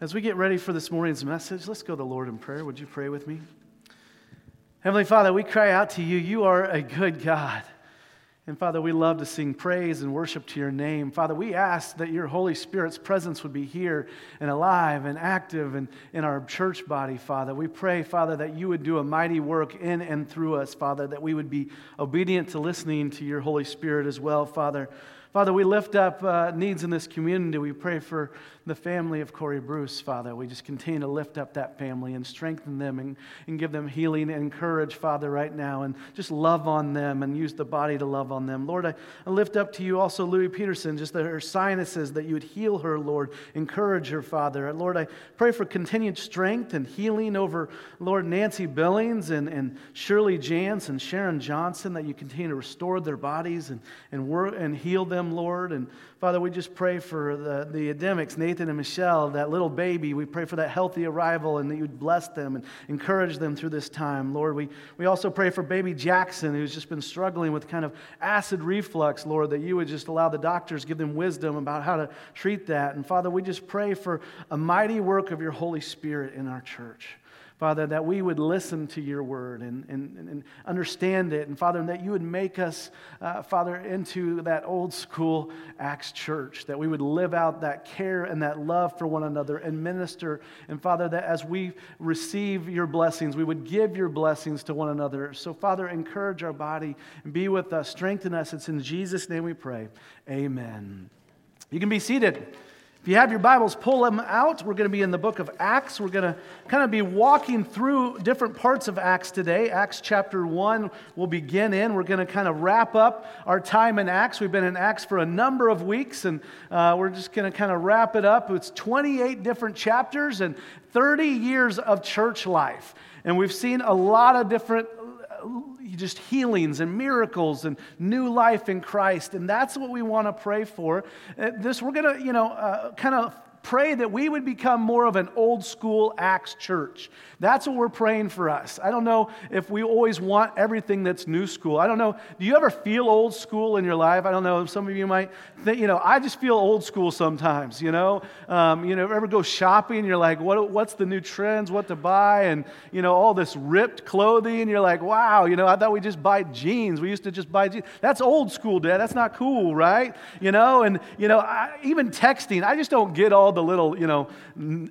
As we get ready for this morning's message, let's go to the Lord in prayer. Would you pray with me? Heavenly Father, we cry out to you. You are a good God. And Father, we love to sing praise and worship to your name. Father, we ask that your Holy Spirit's presence would be here and alive and active and in our church body, Father. We pray, Father, that you would do a mighty work in and through us, Father, that we would be obedient to listening to your Holy Spirit as well, Father. Father, we lift up uh, needs in this community. We pray for the family of Corey Bruce, Father. We just continue to lift up that family and strengthen them and, and give them healing and courage, Father, right now, and just love on them and use the body to love on them. Lord, I, I lift up to you also Louis Peterson, just that her sinuses, that you would heal her, Lord. Encourage her, Father. Lord, I pray for continued strength and healing over, Lord, Nancy Billings and, and Shirley Jance and Sharon Johnson, that you continue to restore their bodies and, and, work, and heal them, Lord. And Father, we just pray for the, the Ademics, Nathan and Michelle, that little baby. We pray for that healthy arrival and that you'd bless them and encourage them through this time. Lord, we, we also pray for baby Jackson, who's just been struggling with kind of acid reflux, Lord, that you would just allow the doctors, give them wisdom about how to treat that. And Father, we just pray for a mighty work of your Holy Spirit in our church. Father, that we would listen to your word and, and, and understand it. And Father, that you would make us, uh, Father, into that old school Acts church, that we would live out that care and that love for one another and minister. And Father, that as we receive your blessings, we would give your blessings to one another. So, Father, encourage our body and be with us, strengthen us. It's in Jesus' name we pray. Amen. You can be seated. If you have your Bibles, pull them out. We're going to be in the book of Acts. We're going to kind of be walking through different parts of Acts today. Acts chapter 1 we'll begin in. We're going to kind of wrap up our time in Acts. We've been in Acts for a number of weeks, and uh, we're just going to kind of wrap it up. It's 28 different chapters and 30 years of church life. And we've seen a lot of different just healings and miracles and new life in Christ. And that's what we want to pray for. Uh, this, we're going to, you know, uh, kind of pray that we would become more of an old school Acts church. That's what we're praying for us. I don't know if we always want everything that's new school. I don't know. Do you ever feel old school in your life? I don't know. Some of you might think, you know, I just feel old school sometimes, you know. Um, you know, ever go shopping you're like, what, what's the new trends, what to buy, and, you know, all this ripped clothing, you're like, wow, you know, I thought we just buy jeans. We used to just buy jeans. That's old school, Dad. That's not cool, right? You know, and, you know, I, even texting, I just don't get all the little, you know,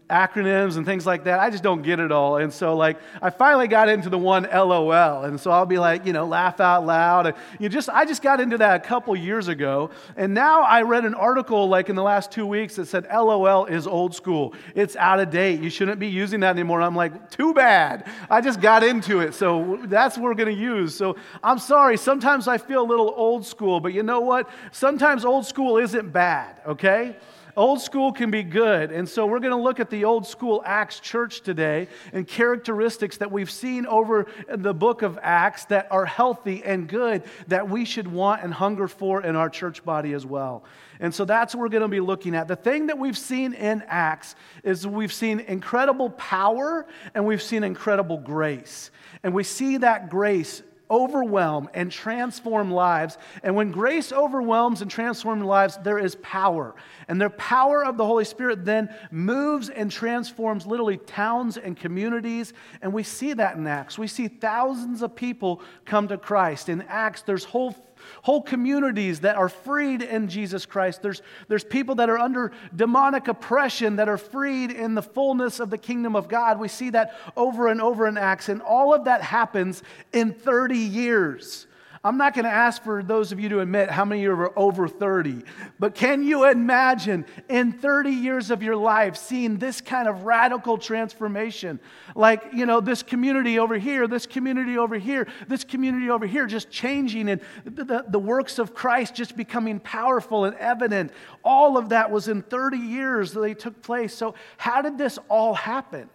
acronyms and things like that. I just don't get it all. And so, like, I finally got into the one LOL. And so I'll be like, you know, laugh out loud. And You just, I just got into that a couple years ago. And now I read an article, like, in the last two weeks that said LOL is old school. It's out of date. You shouldn't be using that anymore. I'm like, too bad. I just got into it. So that's what we're going to use. So I'm sorry. Sometimes I feel a little old school, but you know what? Sometimes old school isn't bad, okay? Old school can be good. And so we're going to look at the old school Acts church today and characteristics that we've seen over the book of Acts that are healthy and good that we should want and hunger for in our church body as well. And so that's what we're going to be looking at. The thing that we've seen in Acts is we've seen incredible power and we've seen incredible grace. And we see that grace overwhelm and transform lives. And when grace overwhelms and transforms lives, there is power. And the power of the Holy Spirit then moves and transforms literally towns and communities. And we see that in Acts. We see thousands of people come to Christ. In Acts, there's whole whole communities that are freed in Jesus Christ. There's, there's people that are under demonic oppression that are freed in the fullness of the kingdom of God. We see that over and over in Acts, and all of that happens in 30 years. I'm not going to ask for those of you to admit how many of you are over 30, but can you imagine in 30 years of your life seeing this kind of radical transformation? Like, you know, this community over here, this community over here, this community over here just changing and the, the, the works of Christ just becoming powerful and evident. All of that was in 30 years that they took place. So, how did this all happen?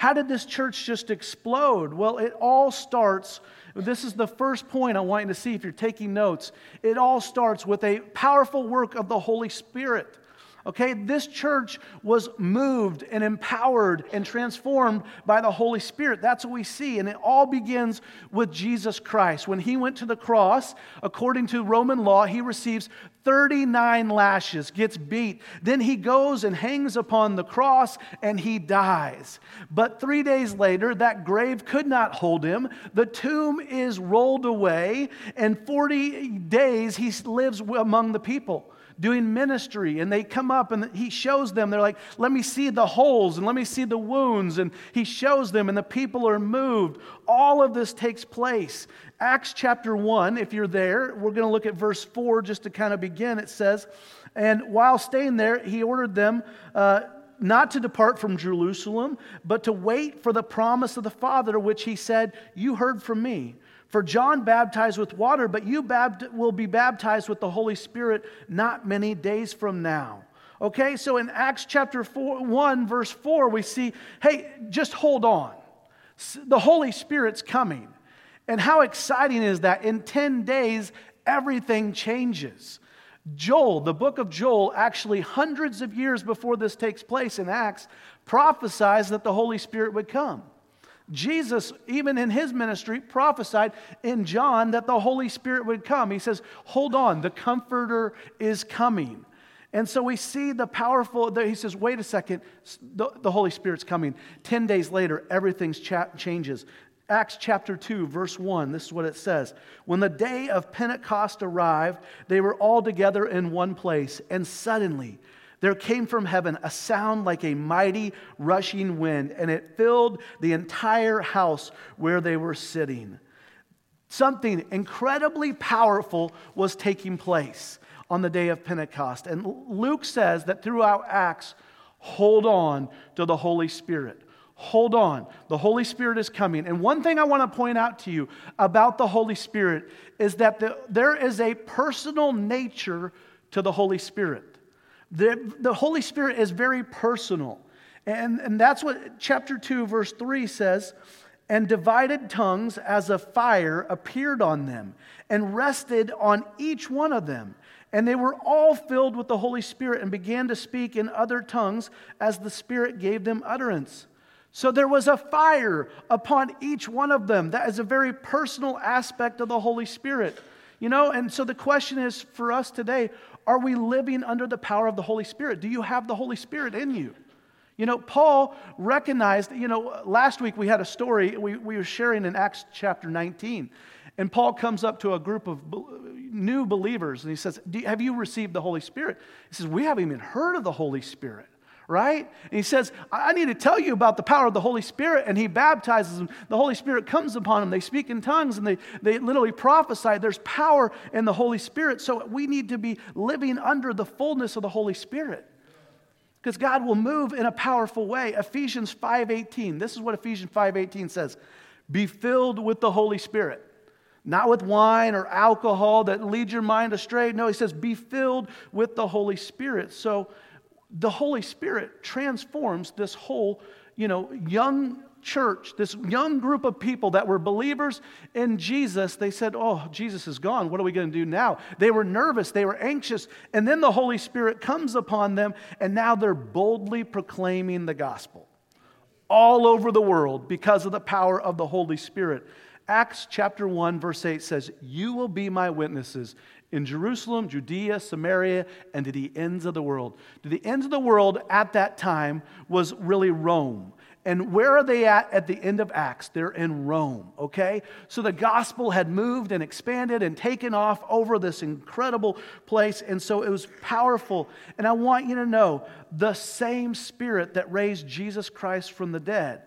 How did this church just explode? Well, it all starts this is the first point I want you to see if you're taking notes. It all starts with a powerful work of the Holy Spirit. Okay, this church was moved and empowered and transformed by the Holy Spirit. That's what we see. And it all begins with Jesus Christ. When he went to the cross, according to Roman law, he receives 39 lashes, gets beat. Then he goes and hangs upon the cross and he dies. But three days later, that grave could not hold him. The tomb is rolled away, and 40 days he lives among the people doing ministry and they come up and he shows them they're like let me see the holes and let me see the wounds and he shows them and the people are moved. All of this takes place. Acts chapter 1 if you're there we're going to look at verse 4 just to kind of begin. It says and while staying there he ordered them uh, not to depart from Jerusalem, but to wait for the promise of the Father, which he said, You heard from me. For John baptized with water, but you bapt- will be baptized with the Holy Spirit not many days from now. Okay, so in Acts chapter four, 1, verse 4, we see, hey, just hold on. The Holy Spirit's coming. And how exciting is that? In 10 days, everything changes. Joel, the book of Joel, actually hundreds of years before this takes place in Acts, prophesies that the Holy Spirit would come. Jesus, even in his ministry, prophesied in John that the Holy Spirit would come. He says, Hold on, the Comforter is coming. And so we see the powerful, he says, wait a second, the, the Holy Spirit's coming. Ten days later, everything cha- changes. Acts chapter 2, verse 1, this is what it says. When the day of Pentecost arrived, they were all together in one place, and suddenly there came from heaven a sound like a mighty rushing wind, and it filled the entire house where they were sitting. Something incredibly powerful was taking place on the day of Pentecost. And Luke says that throughout Acts, hold on to the Holy Spirit. Hold on. The Holy Spirit is coming. And one thing I want to point out to you about the Holy Spirit is that the, there is a personal nature to the Holy Spirit. The, the Holy Spirit is very personal. And, and that's what chapter 2, verse 3 says. And divided tongues as a fire appeared on them and rested on each one of them. And they were all filled with the Holy Spirit and began to speak in other tongues as the Spirit gave them utterance. So there was a fire upon each one of them. That is a very personal aspect of the Holy Spirit. You know, and so the question is for us today are we living under the power of the Holy Spirit? Do you have the Holy Spirit in you? You know, Paul recognized, you know, last week we had a story we, we were sharing in Acts chapter 19. And Paul comes up to a group of new believers and he says, Have you received the Holy Spirit? He says, We haven't even heard of the Holy Spirit right? And he says, I need to tell you about the power of the Holy Spirit. And he baptizes them. The Holy Spirit comes upon them. They speak in tongues and they, they literally prophesy. There's power in the Holy Spirit. So we need to be living under the fullness of the Holy Spirit. Because God will move in a powerful way. Ephesians 5:18. This is what Ephesians 5:18 says. Be filled with the Holy Spirit. Not with wine or alcohol that leads your mind astray. No, he says, be filled with the Holy Spirit. So the Holy Spirit transforms this whole, you know, young church, this young group of people that were believers in Jesus, they said, Oh, Jesus is gone. What are we going to do now? They were nervous, they were anxious. And then the Holy Spirit comes upon them, and now they're boldly proclaiming the gospel all over the world because of the power of the Holy Spirit. Acts chapter 1, verse 8 says, You will be my witnesses in Jerusalem, Judea, Samaria, and to the ends of the world. To the ends of the world at that time was really Rome. And where are they at at the end of Acts? They're in Rome, okay? So the gospel had moved and expanded and taken off over this incredible place. And so it was powerful. And I want you to know the same spirit that raised Jesus Christ from the dead,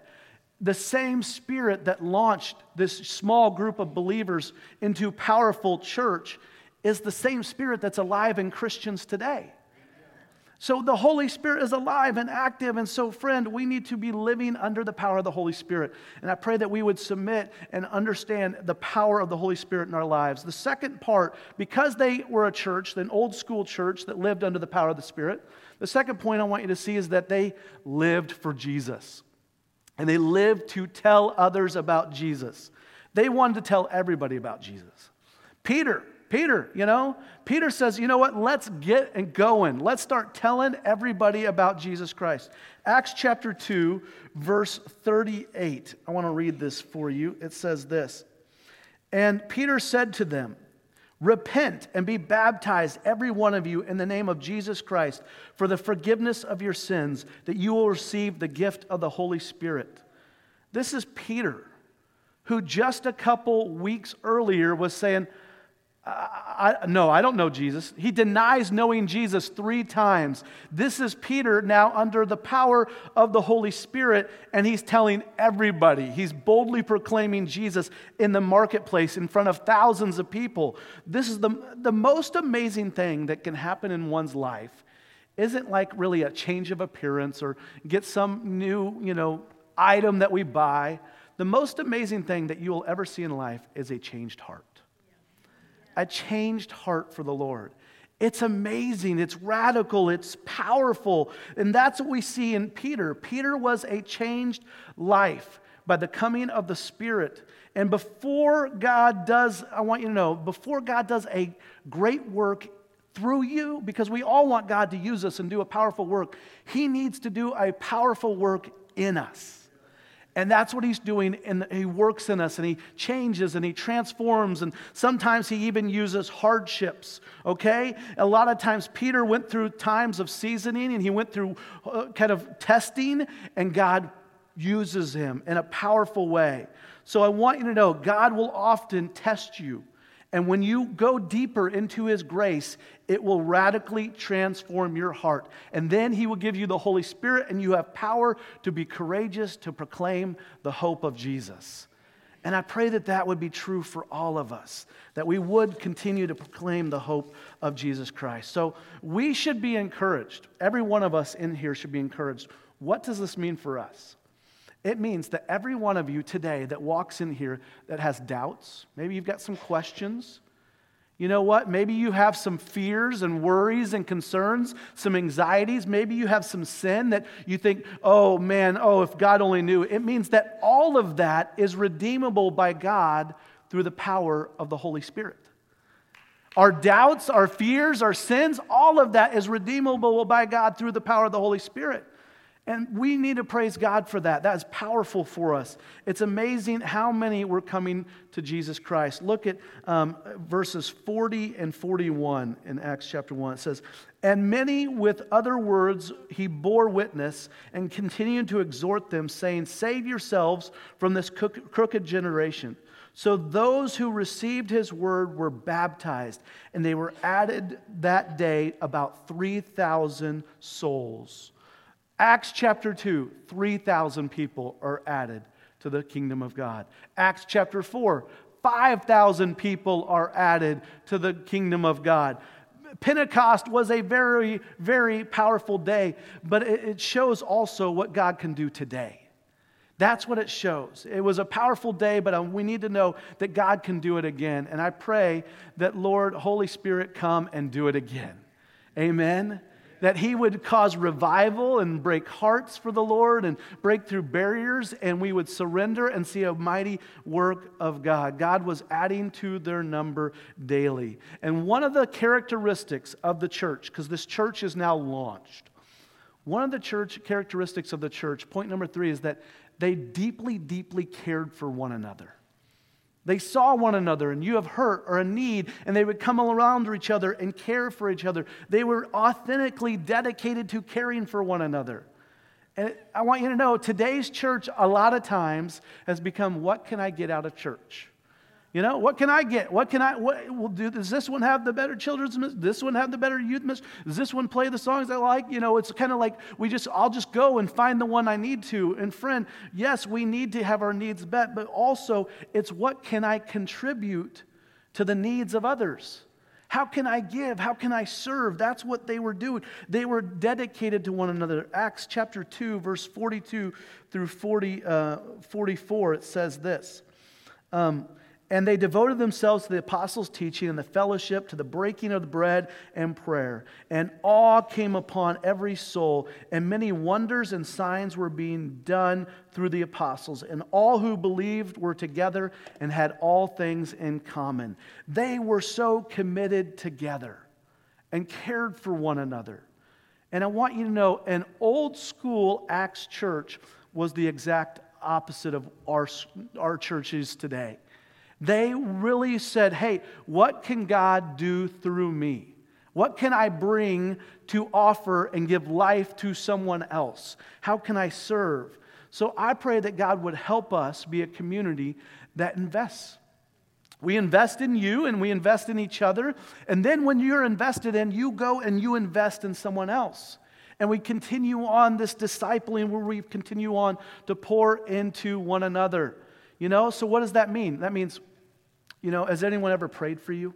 the same spirit that launched this small group of believers into powerful church is the same Spirit that's alive in Christians today. So the Holy Spirit is alive and active. And so, friend, we need to be living under the power of the Holy Spirit. And I pray that we would submit and understand the power of the Holy Spirit in our lives. The second part, because they were a church, an old school church that lived under the power of the Spirit, the second point I want you to see is that they lived for Jesus. And they lived to tell others about Jesus. They wanted to tell everybody about Jesus. Peter, Peter, you know? Peter says, you know what? Let's get and going. Let's start telling everybody about Jesus Christ. Acts chapter 2, verse 38. I want to read this for you. It says this And Peter said to them, Repent and be baptized, every one of you, in the name of Jesus Christ, for the forgiveness of your sins, that you will receive the gift of the Holy Spirit. This is Peter, who just a couple weeks earlier was saying, I, I, no, I don't know Jesus. He denies knowing Jesus three times. This is Peter now under the power of the Holy Spirit, and he's telling everybody. He's boldly proclaiming Jesus in the marketplace in front of thousands of people. This is the, the most amazing thing that can happen in one's life. Isn't like really a change of appearance or get some new, you know, item that we buy. The most amazing thing that you will ever see in life is a changed heart a changed heart for the Lord. It's amazing, it's radical, it's powerful. And that's what we see in Peter. Peter was a changed life by the coming of the Spirit. And before God does, I want you to know, before God does a great work through you, because we all want God to use us and do a powerful work, He needs to do a powerful work in us. And that's what he's doing. And he works in us and he changes and he transforms. And sometimes he even uses hardships, okay? A lot of times Peter went through times of seasoning and he went through uh, kind of testing, and God uses him in a powerful way. So I want you to know God will often test you. And when you go deeper into His grace, it will radically transform your heart. And then He will give you the Holy Spirit, and you have power to be courageous to proclaim the hope of Jesus. And I pray that that would be true for all of us, that we would continue to proclaim the hope of Jesus Christ. So we should be encouraged. Every one of us in here should be encouraged. What does this mean for us? It means that every one of you today that walks in here that has doubts, maybe you've got some questions. You know what? Maybe you have some fears and worries and concerns, some anxieties. Maybe you have some sin that you think, oh man, oh, if God only knew. It means that all of that is redeemable by God through the power of the Holy Spirit. Our doubts, our fears, our sins, all of that is redeemable by God through the power of the Holy Spirit. And we need to praise God for that. That is powerful for us. It's amazing how many were coming to Jesus Christ. Look at um, verses 40 and 41 in Acts chapter 1. It says, And many with other words he bore witness and continued to exhort them, saying, Save yourselves from this crooked generation. So those who received his word were baptized, and they were added that day about 3,000 souls. Acts chapter 2, 3,000 people are added to the kingdom of God. Acts chapter 4, 5,000 people are added to the kingdom of God. Pentecost was a very, very powerful day, but it shows also what God can do today. That's what it shows. It was a powerful day, but um, we need to know that God can do it again. And I pray that, Lord, Holy Spirit, come and do it again. Amen that he would cause revival and break hearts for the Lord and break through barriers, and we would surrender and see a mighty work of God. God was adding to their number daily. And one of the characteristics of the church, because this church is now launched, one of the church characteristics of the church, point number three, is that they deeply, deeply cared for one another. They saw one another, and you have hurt or a need, and they would come around to each other and care for each other. They were authentically dedicated to caring for one another. And I want you to know today's church, a lot of times, has become what can I get out of church? You know, what can I get? What can I, what, will do, does this one have the better children's? This one have the better youth? Does this one play the songs I like? You know, it's kind of like we just, I'll just go and find the one I need to. And friend, yes, we need to have our needs met, but also it's what can I contribute to the needs of others? How can I give? How can I serve? That's what they were doing. They were dedicated to one another. Acts chapter 2, verse 42 through 40, uh, 44, it says this. Um, and they devoted themselves to the apostles' teaching and the fellowship, to the breaking of the bread and prayer. And awe came upon every soul, and many wonders and signs were being done through the apostles. And all who believed were together and had all things in common. They were so committed together and cared for one another. And I want you to know an old school Acts church was the exact opposite of our, our churches today. They really said, hey, what can God do through me? What can I bring to offer and give life to someone else? How can I serve? So I pray that God would help us be a community that invests. We invest in you and we invest in each other. And then when you're invested in, you go and you invest in someone else. And we continue on this discipling where we continue on to pour into one another. You know, so what does that mean? That means you know, has anyone ever prayed for you?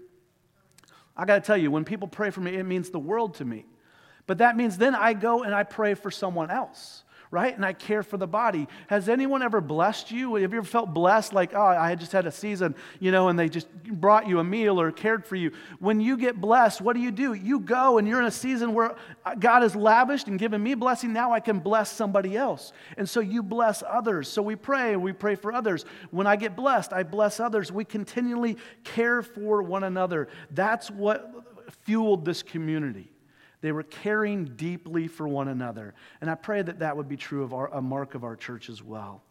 I got to tell you, when people pray for me, it means the world to me. But that means then I go and I pray for someone else right? And I care for the body. Has anyone ever blessed you? Have you ever felt blessed like, oh, I had just had a season, you know, and they just brought you a meal or cared for you? When you get blessed, what do you do? You go and you're in a season where God has lavished and given me blessing. Now I can bless somebody else. And so you bless others. So we pray and we pray for others. When I get blessed, I bless others. We continually care for one another. That's what fueled this community. They were caring deeply for one another. And I pray that that would be true of our, a mark of our church as well.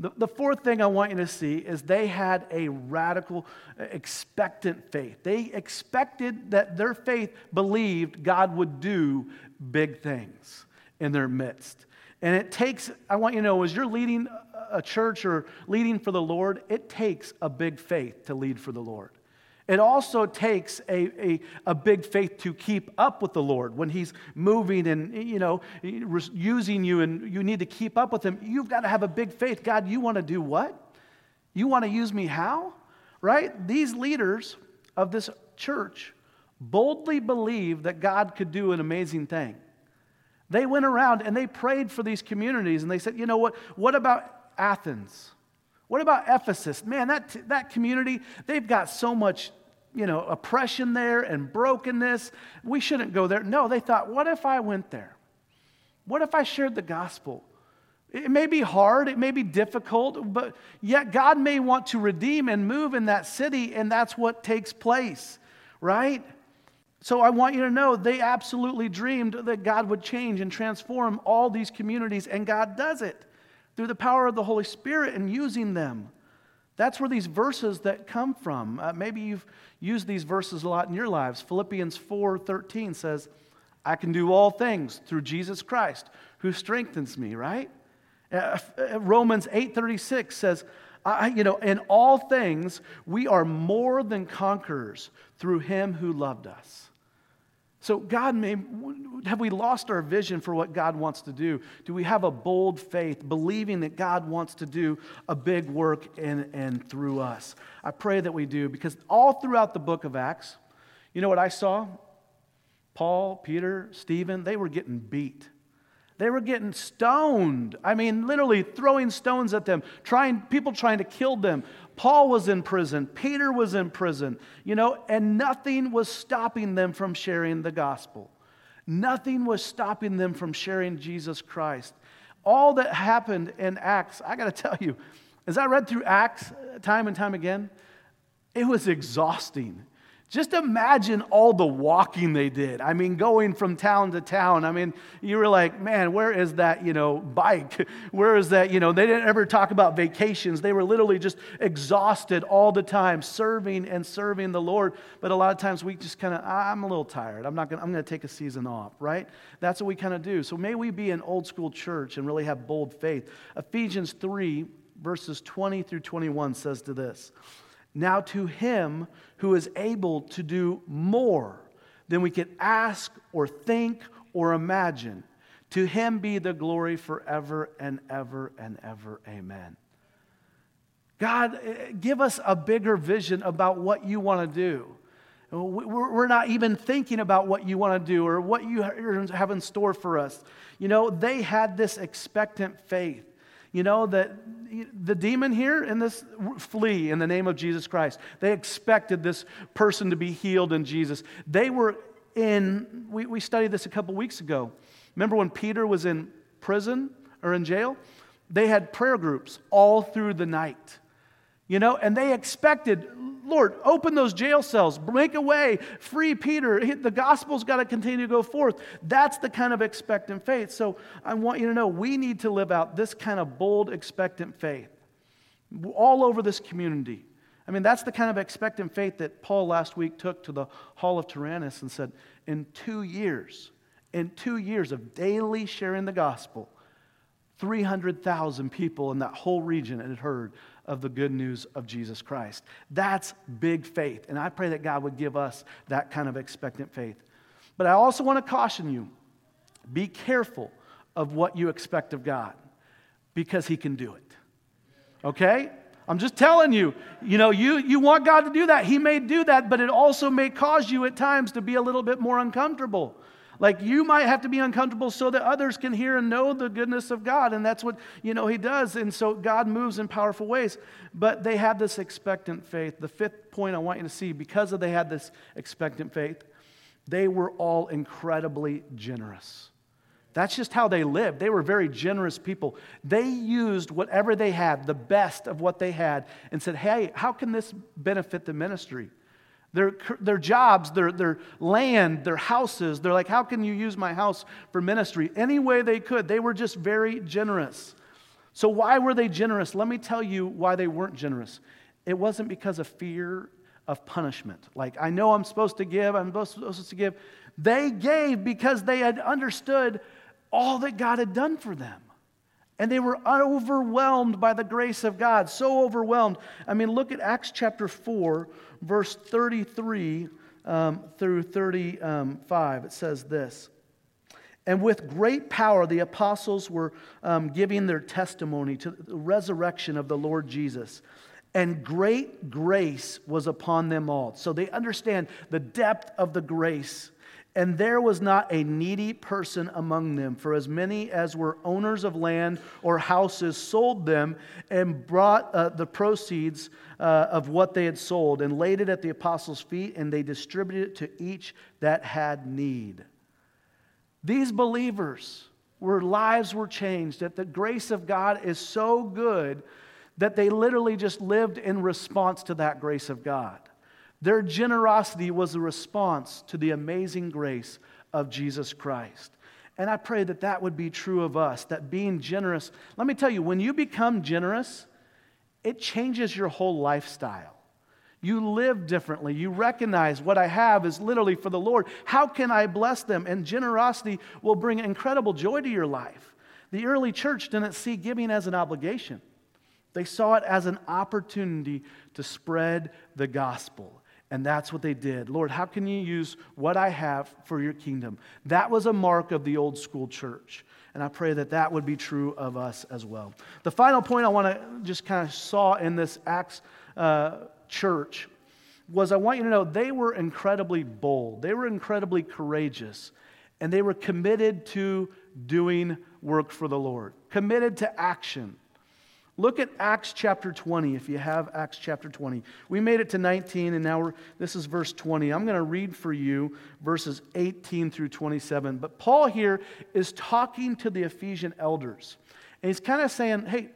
The, the fourth thing I want you to see is they had a radical, uh, expectant faith. They expected that their faith believed God would do big things in their midst. And it takes, I want you to know, as you're leading a church or leading for the Lord, it takes a big faith to lead for the Lord. It also takes a, a, a, big faith to keep up with the Lord when He's moving and, you know, using you and you need to keep up with Him. You've got to have a big faith. God, you want to do what? You want to use me how? Right? These leaders of this church boldly believed that God could do an amazing thing. They went around and they prayed for these communities and they said, you know what? What about Athens? What about Ephesus? Man, that, that community, they've got so much you know, oppression there and brokenness. We shouldn't go there. No, they thought, what if I went there? What if I shared the gospel? It may be hard, it may be difficult, but yet God may want to redeem and move in that city, and that's what takes place, right? So I want you to know they absolutely dreamed that God would change and transform all these communities, and God does it through the power of the Holy Spirit and using them. That's where these verses that come from. Uh, maybe you've used these verses a lot in your lives. Philippians 4:13 says, "I can do all things through Jesus Christ who strengthens me," right? Uh, uh Romans 8:36 says, I, you know, in all things we are more than conquerors through him who loved us. So, God may, have we lost our vision for what God wants to do? Do we have a bold faith, believing that God wants to do a big work in and through us? I pray that we do, because all throughout the book of Acts, you know what I saw? Paul, Peter, Stephen, they were getting beat. They were getting stoned. I mean, literally throwing stones at them, trying, people trying to kill them. Paul was in prison. Peter was in prison, you know, and nothing was stopping them from sharing the gospel. Nothing was stopping them from sharing Jesus Christ. All that happened in Acts, I got to tell you, as I read through Acts time and time again, it was exhausting. Just imagine all the walking they did. I mean, going from town to town. I mean, you were like, man, where is that, you know, bike? Where is that, you know, they didn't ever talk about vacations. They were literally just exhausted all the time, serving and serving the Lord. But a lot of times we just kind of, I'm a little tired. I'm not going to, I'm going to take a season off, right? That's what we kind of do. So may we be an old school church and really have bold faith. Ephesians 3, verses 20 through 21 says to this. Now, to him who is able to do more than we could ask or think or imagine, to him be the glory forever and ever and ever. Amen. God, eh, give us a bigger vision about what you want to do. We're not even thinking about what you want to do or what you have in store for us. You know, they had this expectant faith. You know, that the demon here in this flee in the name of Jesus Christ. They expected this person to be healed in Jesus. They were in, we, we studied this a couple weeks ago. Remember when Peter was in prison or in jail? They had prayer groups all through the night. You know, and they expected, Lord, open those jail cells, make a way, free Peter. The gospel's got to continue to go forth. That's the kind of expectant faith. So I want you to know we need to live out this kind of bold, expectant faith all over this community. I mean, that's the kind of expectant faith that Paul last week took to the Hall of Tyrannus and said, in two years, in two years of daily sharing the gospel, 300,000 people in that whole region had heard of the good news of Jesus Christ. That's big faith. And I pray that God would give us that kind of expectant faith. But I also want to caution you be careful of what you expect of God because He can do it. Okay? I'm just telling you, you know, you, you want God to do that. He may do that, but it also may cause you at times to be a little bit more uncomfortable. Like you might have to be uncomfortable so that others can hear and know the goodness of God. And that's what, you know, he does. And so God moves in powerful ways. But they had this expectant faith. The fifth point I want you to see because of they had this expectant faith, they were all incredibly generous. That's just how they lived. They were very generous people. They used whatever they had, the best of what they had, and said, Hey, how can this benefit the ministry? Their, their jobs, their, their land, their houses. They're like, How can you use my house for ministry? Any way they could. They were just very generous. So, why were they generous? Let me tell you why they weren't generous. It wasn't because of fear of punishment. Like, I know I'm supposed to give, I'm supposed to give. They gave because they had understood all that God had done for them. And they were overwhelmed by the grace of God, so overwhelmed. I mean, look at Acts chapter 4, verse 33 um, through 35. It says this And with great power, the apostles were um, giving their testimony to the resurrection of the Lord Jesus. And great grace was upon them all. So they understand the depth of the grace and there was not a needy person among them, for as many as were owners of land or houses sold them and brought uh, the proceeds uh, of what they had sold and laid it at the apostles' feet, and they distributed it to each that had need. These believers, where lives were changed, that the grace of God is so good that they literally just lived in response to that grace of God. Their generosity was a response to the amazing grace of Jesus Christ. And I pray that that would be true of us, that being generous, let me tell you, when you become generous, it changes your whole lifestyle. You live differently. You recognize what I have is literally for the Lord. How can I bless them? And generosity will bring incredible joy to your life. The early church didn't see giving as an obligation, they saw it as an opportunity to spread the gospel. And that's what they did. Lord, how can you use what I have for your kingdom? That was a mark of the old school church. And I pray that that would be true of us as well. The final point I want to just kind of saw in this Acts uh, church was I want you to know they were incredibly bold, they were incredibly courageous, and they were committed to doing work for the Lord, committed to action. Look at Acts chapter 20 if you have Acts chapter 20. We made it to 19 and now we're, this is verse 20. I'm going to read for you verses 18 through 27. But Paul here is talking to the Ephesian elders. And he's kind of saying, hey,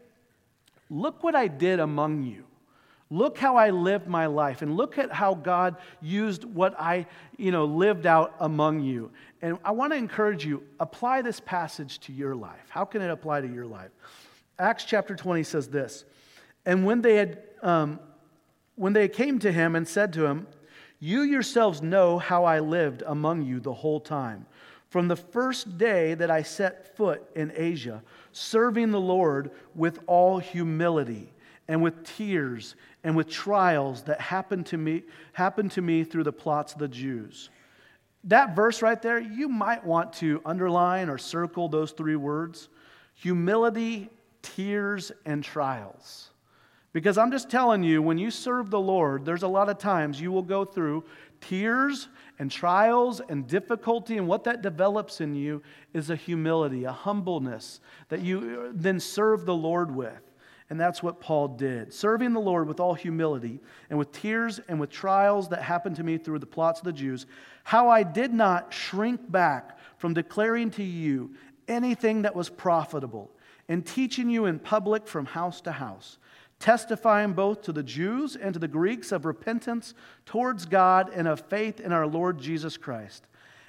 look what I did among you. Look how I lived my life and look at how God used what I, you know, lived out among you. And I want to encourage you, apply this passage to your life. How can it apply to your life? Acts chapter 20 says this And when they had. Um, when they came to him and said to him, You yourselves know how I lived among you the whole time, from the first day that I set foot in Asia, serving the Lord with all humility and with tears and with trials that happened to me, happened to me through the plots of the Jews. That verse right there, you might want to underline or circle those three words humility tears and trials. Because I'm just telling you, when you serve the Lord, there's a lot of times you will go through tears and trials and difficulty, and what that develops in you is a humility, a humbleness that you then serve the Lord with. And that's what Paul did. Serving the Lord with all humility and with tears and with trials that happened to me through the plots of the Jews, how I did not shrink back from declaring to you anything that was profitable and teaching you in public from house to house, testifying both to the Jews and to the Greeks of repentance towards God and of faith in our Lord Jesus Christ.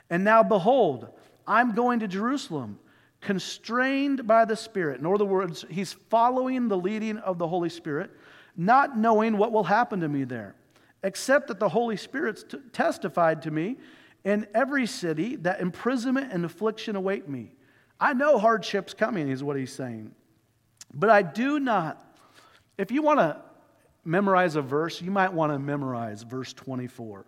And now, behold, I'm going to Jerusalem, constrained by the Spirit. In other words, he's following the leading of the Holy Spirit, not knowing what will happen to me there, except that the Holy Spirit t- testified to me in every city that imprisonment and affliction await me. I know hardship's coming, is what he's saying. But I do not. If you want to memorize a verse, you might want to memorize verse 24.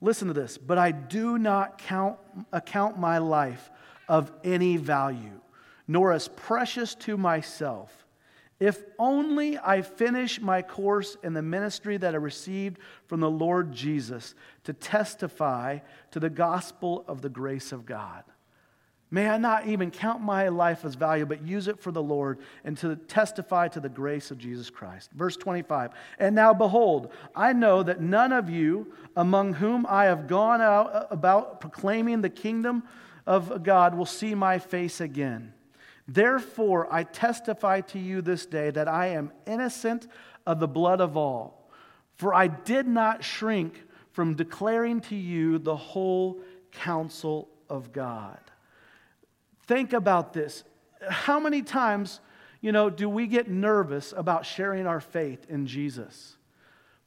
Listen to this. But I do not count, account my life of any value, nor as precious to myself. If only I finish my course in the ministry that I received from the Lord Jesus to testify to the gospel of the grace of God. May I not even count my life as value, but use it for the Lord and to testify to the grace of Jesus Christ. Verse 25. And now behold, I know that none of you among whom I have gone out uh, about proclaiming the kingdom of God will see my face again. Therefore, I testify to you this day that I am innocent of the blood of all. For I did not shrink from declaring to you the whole counsel of God. Think about this. How many times, you know, do we get nervous about sharing our faith in Jesus?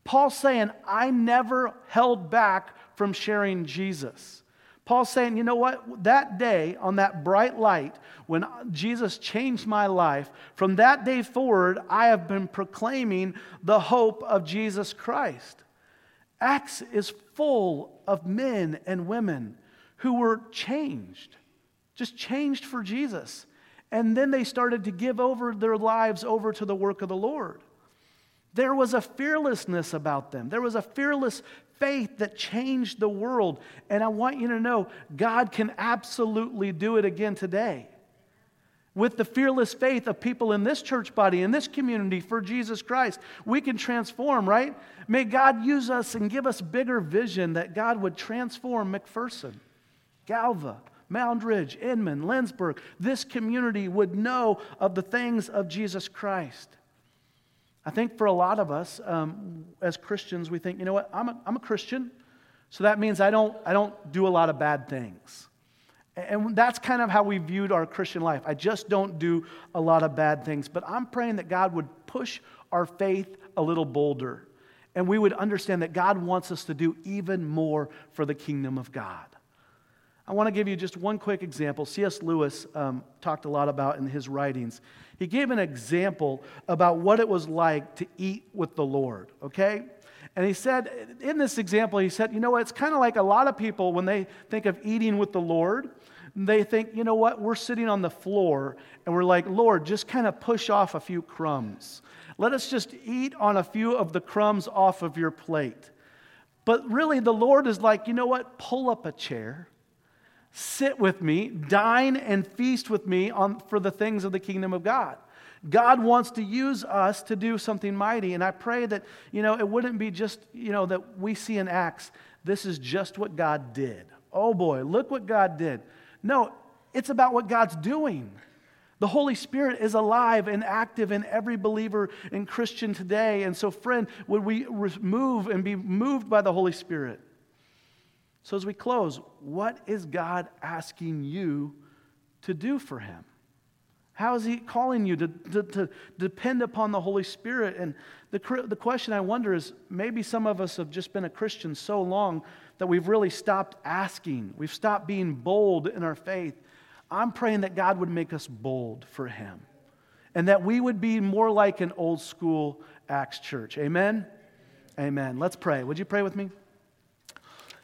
Paul's saying, I never held back from sharing Jesus. Paul's saying, you know what? That day, on that bright light, when Jesus changed my life, from that day forward, I have been proclaiming the hope of Jesus Christ. Acts is full of men and women who were changed just changed for Jesus. And then they started to give over their lives over to the work of the Lord. There was a fearlessness about them. There was a fearless faith that changed the world. And I want you to know God can absolutely do it again today. With the fearless faith of people in this church body, in this community for Jesus Christ, we can transform, right? May God use us and give us bigger vision that God would transform McPherson, Galva, Moundridge, Inman, Lindsborg, this community would know of the things of Jesus Christ. I think for a lot of us um, as Christians, we think, you know what, I'm a, I'm a Christian, so that means I don't, I don't do a lot of bad things. And that's kind of how we viewed our Christian life. I just don't do a lot of bad things. But I'm praying that God would push our faith a little bolder. And we would understand that God wants us to do even more for the kingdom of God. I want to give you just one quick example. C.S. Lewis um, talked a lot about in his writings. He gave an example about what it was like to eat with the Lord, okay? And he said, in this example, he said, you know what, it's kind of like a lot of people when they think of eating with the Lord, they think, you know what, we're sitting on the floor and we're like, Lord, just kind of push off a few crumbs. Let us just eat on a few of the crumbs off of your plate. But really, the Lord is like, you know what, pull up a chair sit with me, dine and feast with me on, for the things of the kingdom of God. God wants to use us to do something mighty. And I pray that, you know, it wouldn't be just, you know, that we see in Acts, this is just what God did. Oh boy, look what God did. No, it's about what God's doing. The Holy Spirit is alive and active in every believer and Christian today. And so, friend, would we move and be moved by the Holy Spirit? So, as we close, what is God asking you to do for Him? How is He calling you to, to, to depend upon the Holy Spirit? And the, the question I wonder is maybe some of us have just been a Christian so long that we've really stopped asking. We've stopped being bold in our faith. I'm praying that God would make us bold for Him and that we would be more like an old school Acts church. Amen? Amen. Let's pray. Would you pray with me?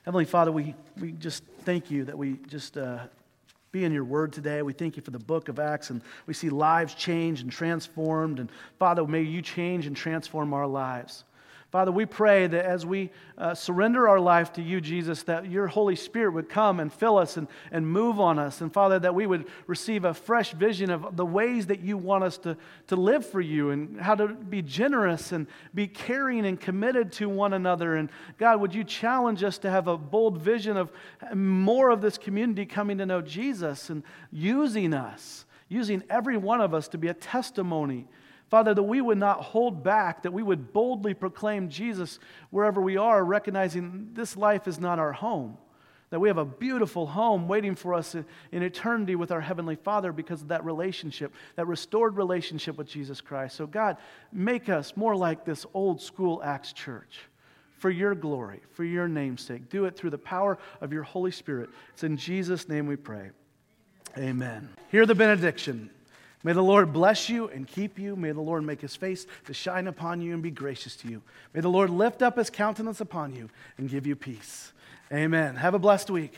Heavenly Father, we, we just thank you that we just uh, be in your word today. We thank you for the book of Acts, and we see lives changed and transformed. And Father, may you change and transform our lives. Father, we pray that as we uh, surrender our life to you, Jesus, that your Holy Spirit would come and fill us and, and move on us. And Father, that we would receive a fresh vision of the ways that you want us to, to live for you and how to be generous and be caring and committed to one another. And God, would you challenge us to have a bold vision of more of this community coming to know Jesus and using us, using every one of us to be a testimony Father, that we would not hold back, that we would boldly proclaim Jesus wherever we are, recognizing this life is not our home. That we have a beautiful home waiting for us in eternity with our Heavenly Father because of that relationship, that restored relationship with Jesus Christ. So, God, make us more like this old school Acts church for your glory, for your namesake. Do it through the power of your Holy Spirit. It's in Jesus' name we pray. Amen. Hear the benediction. May the Lord bless you and keep you. May the Lord make his face to shine upon you and be gracious to you. May the Lord lift up his countenance upon you and give you peace. Amen. Have a blessed week.